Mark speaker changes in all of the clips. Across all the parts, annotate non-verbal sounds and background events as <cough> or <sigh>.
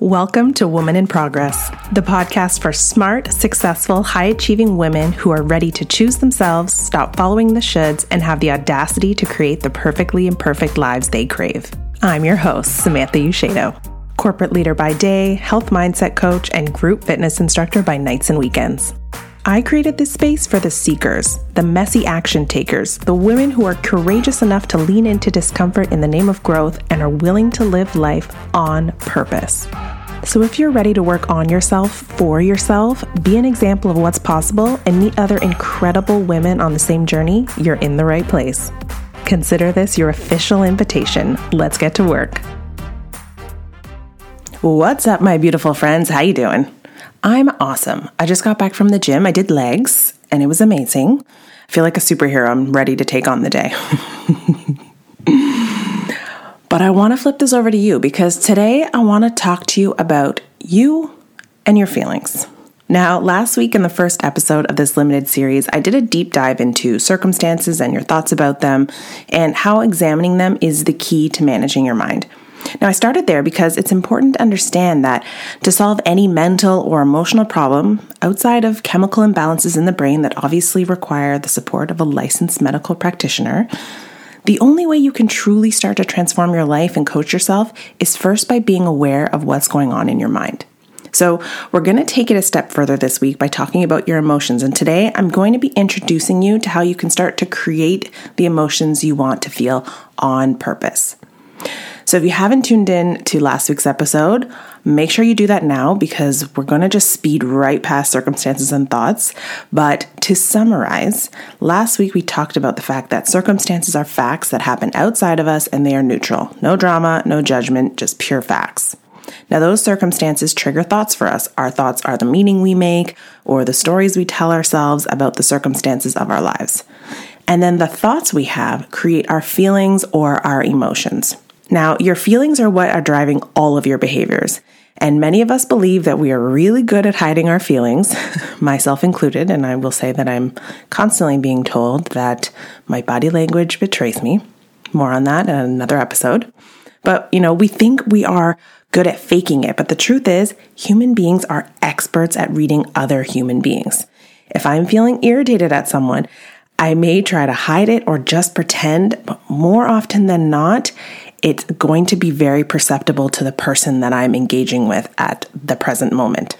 Speaker 1: Welcome to Woman in Progress, the podcast for smart, successful, high achieving women who are ready to choose themselves, stop following the shoulds, and have the audacity to create the perfectly imperfect lives they crave. I'm your host, Samantha Ushedo, corporate leader by day, health mindset coach, and group fitness instructor by nights and weekends. I created this space for the seekers, the messy action takers, the women who are courageous enough to lean into discomfort in the name of growth and are willing to live life on purpose. So, if you're ready to work on yourself for yourself, be an example of what's possible, and meet other incredible women on the same journey, you're in the right place. Consider this your official invitation. Let's get to work. What's up, my beautiful friends? How you doing? I'm awesome. I just got back from the gym. I did legs and it was amazing. I feel like a superhero. I'm ready to take on the day. <laughs> but I want to flip this over to you because today I want to talk to you about you and your feelings. Now, last week in the first episode of this limited series, I did a deep dive into circumstances and your thoughts about them and how examining them is the key to managing your mind. Now, I started there because it's important to understand that to solve any mental or emotional problem outside of chemical imbalances in the brain that obviously require the support of a licensed medical practitioner, the only way you can truly start to transform your life and coach yourself is first by being aware of what's going on in your mind. So, we're going to take it a step further this week by talking about your emotions. And today I'm going to be introducing you to how you can start to create the emotions you want to feel on purpose. So if you haven't tuned in to last week's episode, make sure you do that now because we're going to just speed right past circumstances and thoughts. But to summarize, last week we talked about the fact that circumstances are facts that happen outside of us and they are neutral. No drama, no judgment, just pure facts. Now, those circumstances trigger thoughts for us. Our thoughts are the meaning we make or the stories we tell ourselves about the circumstances of our lives. And then the thoughts we have create our feelings or our emotions. Now, your feelings are what are driving all of your behaviors. And many of us believe that we are really good at hiding our feelings, <laughs> myself included. And I will say that I'm constantly being told that my body language betrays me. More on that in another episode. But, you know, we think we are good at faking it. But the truth is, human beings are experts at reading other human beings. If I'm feeling irritated at someone, I may try to hide it or just pretend, but more often than not, it's going to be very perceptible to the person that I'm engaging with at the present moment.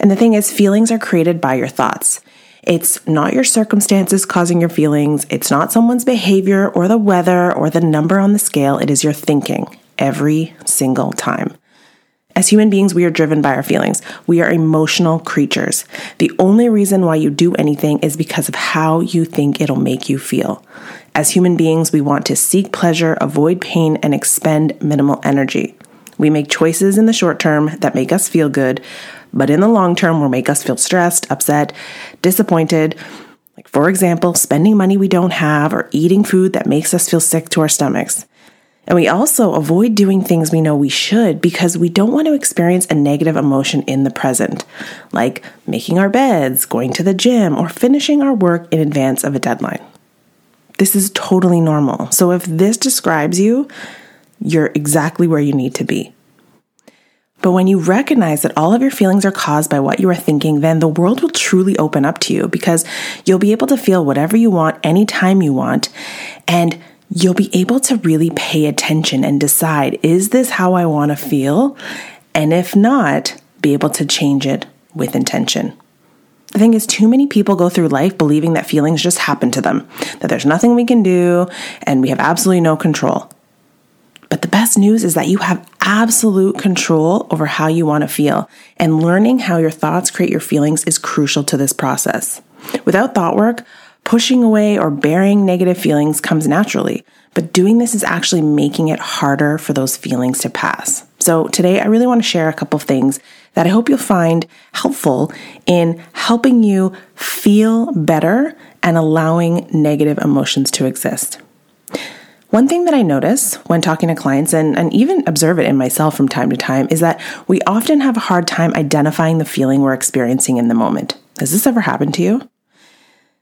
Speaker 1: And the thing is, feelings are created by your thoughts. It's not your circumstances causing your feelings. It's not someone's behavior or the weather or the number on the scale. It is your thinking every single time. As human beings, we are driven by our feelings. We are emotional creatures. The only reason why you do anything is because of how you think it'll make you feel. As human beings, we want to seek pleasure, avoid pain, and expend minimal energy. We make choices in the short term that make us feel good, but in the long term will make us feel stressed, upset, disappointed. Like, for example, spending money we don't have or eating food that makes us feel sick to our stomachs. And we also avoid doing things we know we should because we don't want to experience a negative emotion in the present, like making our beds, going to the gym, or finishing our work in advance of a deadline. This is totally normal. So if this describes you, you're exactly where you need to be. But when you recognize that all of your feelings are caused by what you are thinking, then the world will truly open up to you because you'll be able to feel whatever you want anytime you want. And you'll be able to really pay attention and decide is this how I want to feel? And if not, be able to change it with intention. The thing is, too many people go through life believing that feelings just happen to them, that there's nothing we can do, and we have absolutely no control. But the best news is that you have absolute control over how you want to feel, and learning how your thoughts create your feelings is crucial to this process. Without thought work, pushing away or burying negative feelings comes naturally, but doing this is actually making it harder for those feelings to pass. So, today I really want to share a couple things that I hope you'll find helpful in helping you feel better and allowing negative emotions to exist. One thing that I notice when talking to clients and, and even observe it in myself from time to time is that we often have a hard time identifying the feeling we're experiencing in the moment. Has this ever happened to you?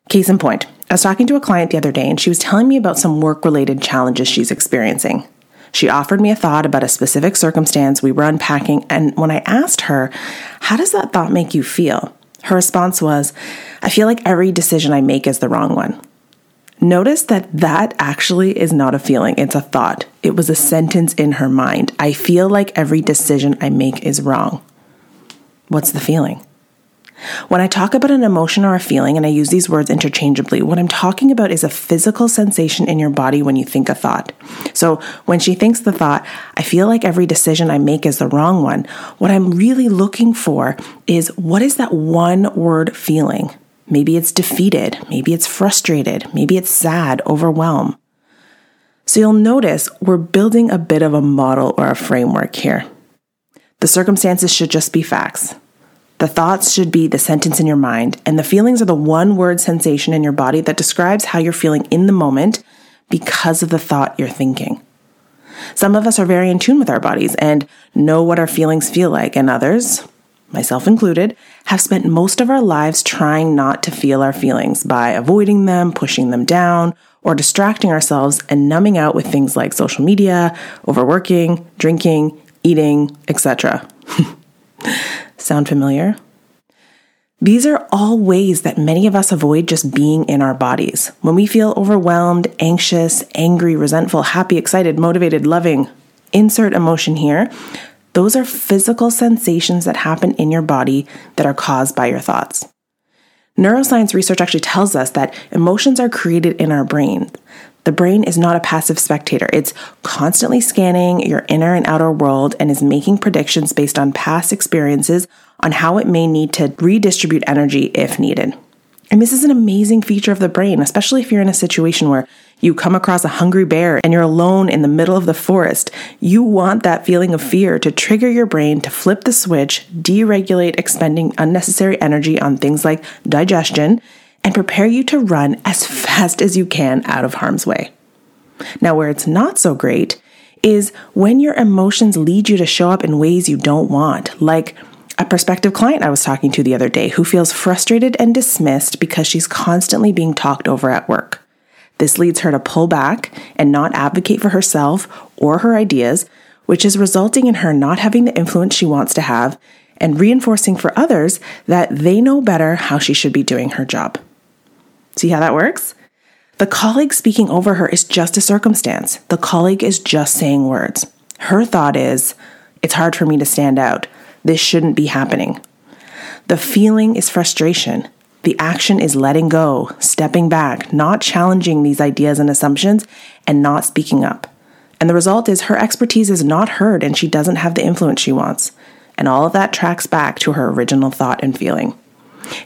Speaker 1: Case in point, I was talking to a client the other day and she was telling me about some work related challenges she's experiencing. She offered me a thought about a specific circumstance we were unpacking, and when I asked her, How does that thought make you feel? Her response was, I feel like every decision I make is the wrong one. Notice that that actually is not a feeling, it's a thought. It was a sentence in her mind. I feel like every decision I make is wrong. What's the feeling? When I talk about an emotion or a feeling, and I use these words interchangeably, what I'm talking about is a physical sensation in your body when you think a thought. So when she thinks the thought, I feel like every decision I make is the wrong one, what I'm really looking for is what is that one word feeling? Maybe it's defeated, maybe it's frustrated, maybe it's sad, overwhelmed. So you'll notice we're building a bit of a model or a framework here. The circumstances should just be facts. The thoughts should be the sentence in your mind, and the feelings are the one word sensation in your body that describes how you're feeling in the moment because of the thought you're thinking. Some of us are very in tune with our bodies and know what our feelings feel like, and others, myself included, have spent most of our lives trying not to feel our feelings by avoiding them, pushing them down, or distracting ourselves and numbing out with things like social media, overworking, drinking, eating, etc. <laughs> Sound familiar? These are all ways that many of us avoid just being in our bodies. When we feel overwhelmed, anxious, angry, resentful, happy, excited, motivated, loving, insert emotion here, those are physical sensations that happen in your body that are caused by your thoughts. Neuroscience research actually tells us that emotions are created in our brain. The brain is not a passive spectator. It's constantly scanning your inner and outer world and is making predictions based on past experiences on how it may need to redistribute energy if needed. And this is an amazing feature of the brain, especially if you're in a situation where you come across a hungry bear and you're alone in the middle of the forest. You want that feeling of fear to trigger your brain to flip the switch, deregulate expending unnecessary energy on things like digestion, and prepare you to run as fast as you can out of harm's way. Now, where it's not so great is when your emotions lead you to show up in ways you don't want, like a prospective client I was talking to the other day who feels frustrated and dismissed because she's constantly being talked over at work. This leads her to pull back and not advocate for herself or her ideas, which is resulting in her not having the influence she wants to have and reinforcing for others that they know better how she should be doing her job. See how that works? The colleague speaking over her is just a circumstance. The colleague is just saying words. Her thought is, it's hard for me to stand out. This shouldn't be happening. The feeling is frustration. The action is letting go, stepping back, not challenging these ideas and assumptions, and not speaking up. And the result is her expertise is not heard and she doesn't have the influence she wants. And all of that tracks back to her original thought and feeling.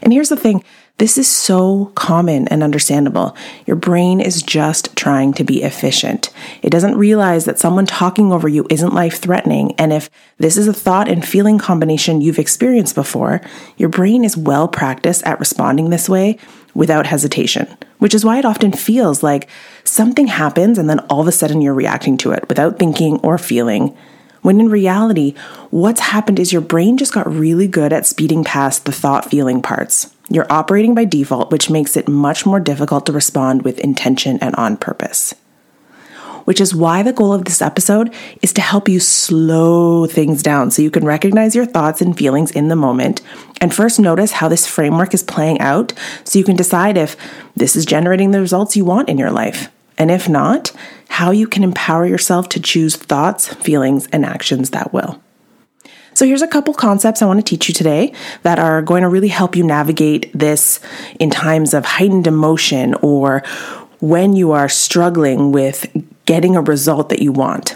Speaker 1: And here's the thing this is so common and understandable. Your brain is just trying to be efficient. It doesn't realize that someone talking over you isn't life threatening. And if this is a thought and feeling combination you've experienced before, your brain is well practiced at responding this way without hesitation, which is why it often feels like something happens and then all of a sudden you're reacting to it without thinking or feeling. When in reality, what's happened is your brain just got really good at speeding past the thought feeling parts. You're operating by default, which makes it much more difficult to respond with intention and on purpose. Which is why the goal of this episode is to help you slow things down so you can recognize your thoughts and feelings in the moment and first notice how this framework is playing out so you can decide if this is generating the results you want in your life. And if not, how you can empower yourself to choose thoughts, feelings, and actions that will. So, here's a couple concepts I want to teach you today that are going to really help you navigate this in times of heightened emotion or when you are struggling with getting a result that you want.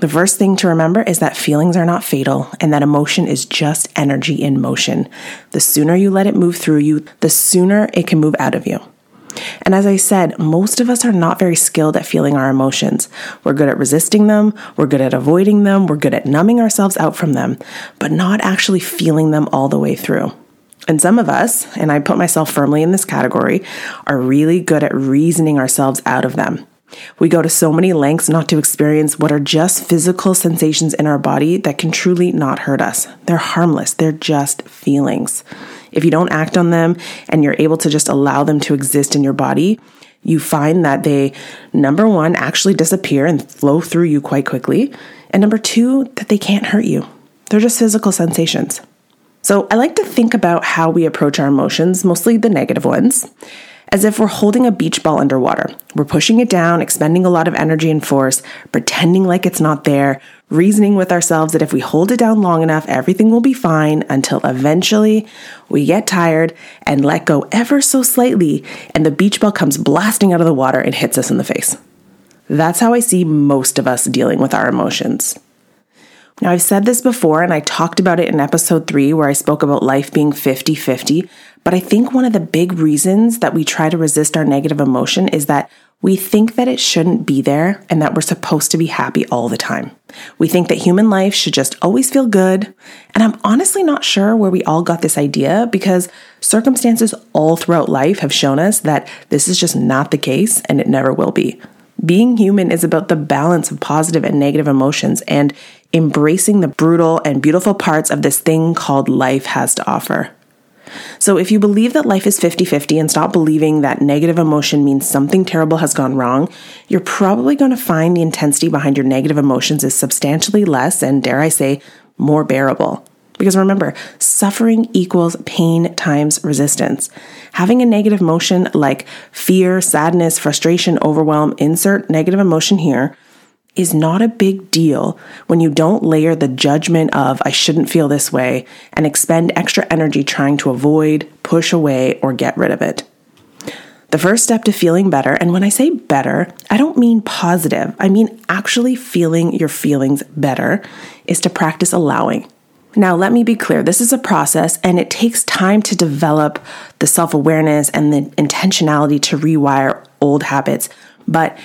Speaker 1: The first thing to remember is that feelings are not fatal and that emotion is just energy in motion. The sooner you let it move through you, the sooner it can move out of you. And as I said, most of us are not very skilled at feeling our emotions. We're good at resisting them, we're good at avoiding them, we're good at numbing ourselves out from them, but not actually feeling them all the way through. And some of us, and I put myself firmly in this category, are really good at reasoning ourselves out of them. We go to so many lengths not to experience what are just physical sensations in our body that can truly not hurt us. They're harmless, they're just feelings. If you don't act on them and you're able to just allow them to exist in your body, you find that they, number one, actually disappear and flow through you quite quickly. And number two, that they can't hurt you. They're just physical sensations. So I like to think about how we approach our emotions, mostly the negative ones, as if we're holding a beach ball underwater. We're pushing it down, expending a lot of energy and force, pretending like it's not there, reasoning with ourselves that if we hold it down long enough, everything will be fine until eventually we get tired and let go ever so slightly, and the beach ball comes blasting out of the water and hits us in the face. That's how I see most of us dealing with our emotions. Now, I've said this before, and I talked about it in episode three, where I spoke about life being 50 50. But I think one of the big reasons that we try to resist our negative emotion is that we think that it shouldn't be there and that we're supposed to be happy all the time. We think that human life should just always feel good. And I'm honestly not sure where we all got this idea because circumstances all throughout life have shown us that this is just not the case and it never will be. Being human is about the balance of positive and negative emotions and embracing the brutal and beautiful parts of this thing called life has to offer. So, if you believe that life is 50 50 and stop believing that negative emotion means something terrible has gone wrong, you're probably going to find the intensity behind your negative emotions is substantially less and, dare I say, more bearable. Because remember, suffering equals pain times resistance. Having a negative emotion like fear, sadness, frustration, overwhelm, insert negative emotion here, is not a big deal when you don't layer the judgment of, I shouldn't feel this way, and expend extra energy trying to avoid, push away, or get rid of it. The first step to feeling better, and when I say better, I don't mean positive, I mean actually feeling your feelings better, is to practice allowing. Now, let me be clear this is a process and it takes time to develop the self awareness and the intentionality to rewire old habits, but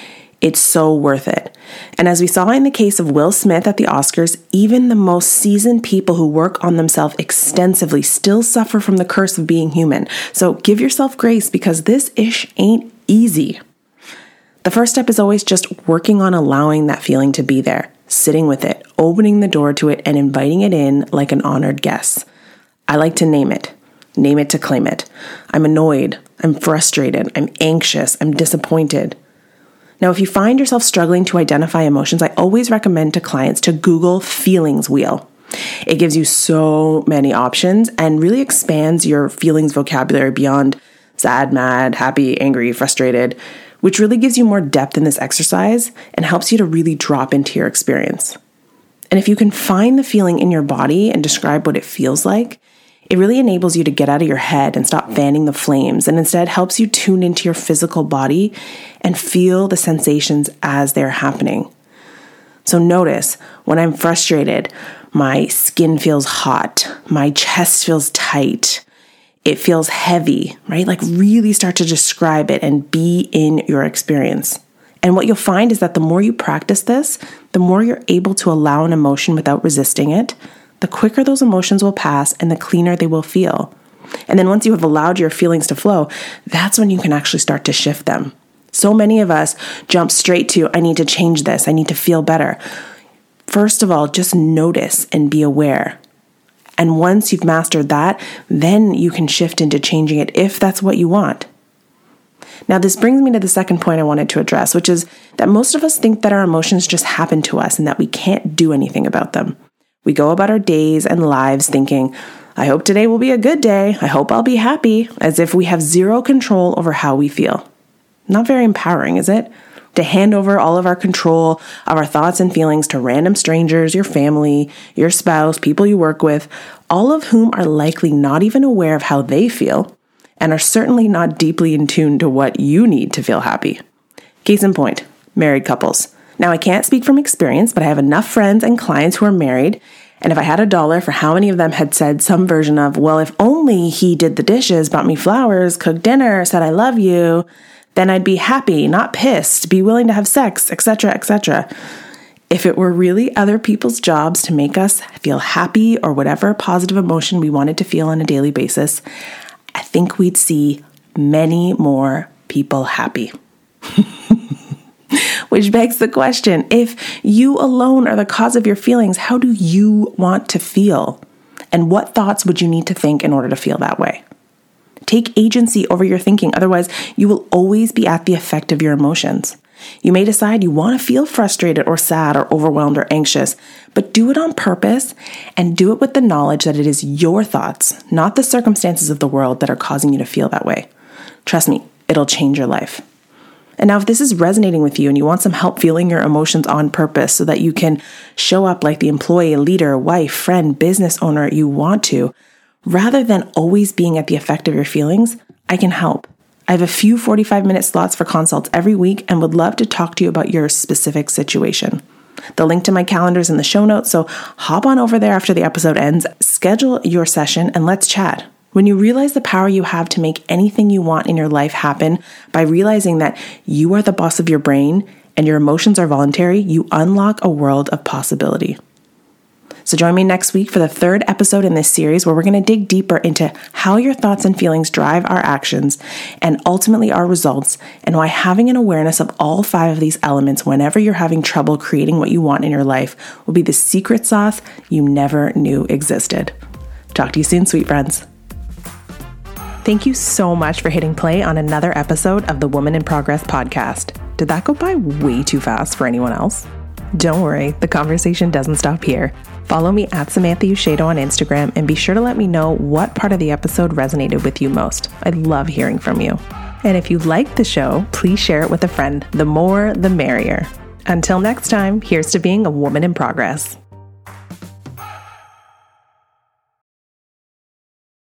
Speaker 1: it's so worth it. And as we saw in the case of Will Smith at the Oscars, even the most seasoned people who work on themselves extensively still suffer from the curse of being human. So give yourself grace because this ish ain't easy. The first step is always just working on allowing that feeling to be there sitting with it, opening the door to it, and inviting it in like an honored guest. I like to name it, name it to claim it. I'm annoyed, I'm frustrated, I'm anxious, I'm disappointed. Now, if you find yourself struggling to identify emotions, I always recommend to clients to Google feelings wheel. It gives you so many options and really expands your feelings vocabulary beyond sad, mad, happy, angry, frustrated which really gives you more depth in this exercise and helps you to really drop into your experience. And if you can find the feeling in your body and describe what it feels like, it really enables you to get out of your head and stop fanning the flames and instead helps you tune into your physical body and feel the sensations as they're happening. So notice when I'm frustrated, my skin feels hot, my chest feels tight, it feels heavy, right? Like really start to describe it and be in your experience. And what you'll find is that the more you practice this, the more you're able to allow an emotion without resisting it, the quicker those emotions will pass and the cleaner they will feel. And then once you have allowed your feelings to flow, that's when you can actually start to shift them. So many of us jump straight to, I need to change this, I need to feel better. First of all, just notice and be aware. And once you've mastered that, then you can shift into changing it if that's what you want. Now, this brings me to the second point I wanted to address, which is that most of us think that our emotions just happen to us and that we can't do anything about them. We go about our days and lives thinking, I hope today will be a good day. I hope I'll be happy, as if we have zero control over how we feel. Not very empowering, is it? to hand over all of our control of our thoughts and feelings to random strangers, your family, your spouse, people you work with, all of whom are likely not even aware of how they feel and are certainly not deeply in tune to what you need to feel happy. Case in point, married couples. Now, I can't speak from experience, but I have enough friends and clients who are married. And if I had a dollar for how many of them had said some version of, well, if only he did the dishes, bought me flowers, cooked dinner, said I love you, then I'd be happy, not pissed, be willing to have sex, etc., etc. If it were really other people's jobs to make us feel happy or whatever positive emotion we wanted to feel on a daily basis, I think we'd see many more people happy. <laughs> <laughs> Which begs the question if you alone are the cause of your feelings, how do you want to feel? And what thoughts would you need to think in order to feel that way? Take agency over your thinking, otherwise, you will always be at the effect of your emotions. You may decide you want to feel frustrated or sad or overwhelmed or anxious, but do it on purpose and do it with the knowledge that it is your thoughts, not the circumstances of the world, that are causing you to feel that way. Trust me, it'll change your life. And now, if this is resonating with you and you want some help feeling your emotions on purpose so that you can show up like the employee, leader, wife, friend, business owner you want to, rather than always being at the effect of your feelings, I can help. I have a few 45 minute slots for consults every week and would love to talk to you about your specific situation. The link to my calendar is in the show notes, so hop on over there after the episode ends, schedule your session, and let's chat. When you realize the power you have to make anything you want in your life happen by realizing that you are the boss of your brain and your emotions are voluntary, you unlock a world of possibility. So join me next week for the third episode in this series where we're going to dig deeper into how your thoughts and feelings drive our actions and ultimately our results, and why having an awareness of all five of these elements whenever you're having trouble creating what you want in your life will be the secret sauce you never knew existed. Talk to you soon, sweet friends. Thank you so much for hitting play on another episode of the Woman in Progress podcast. Did that go by way too fast for anyone else? Don't worry, the conversation doesn't stop here. Follow me at Samantha Ushedo on Instagram and be sure to let me know what part of the episode resonated with you most. I'd love hearing from you. And if you like the show, please share it with a friend. The more, the merrier. Until next time, here's to being a woman in progress.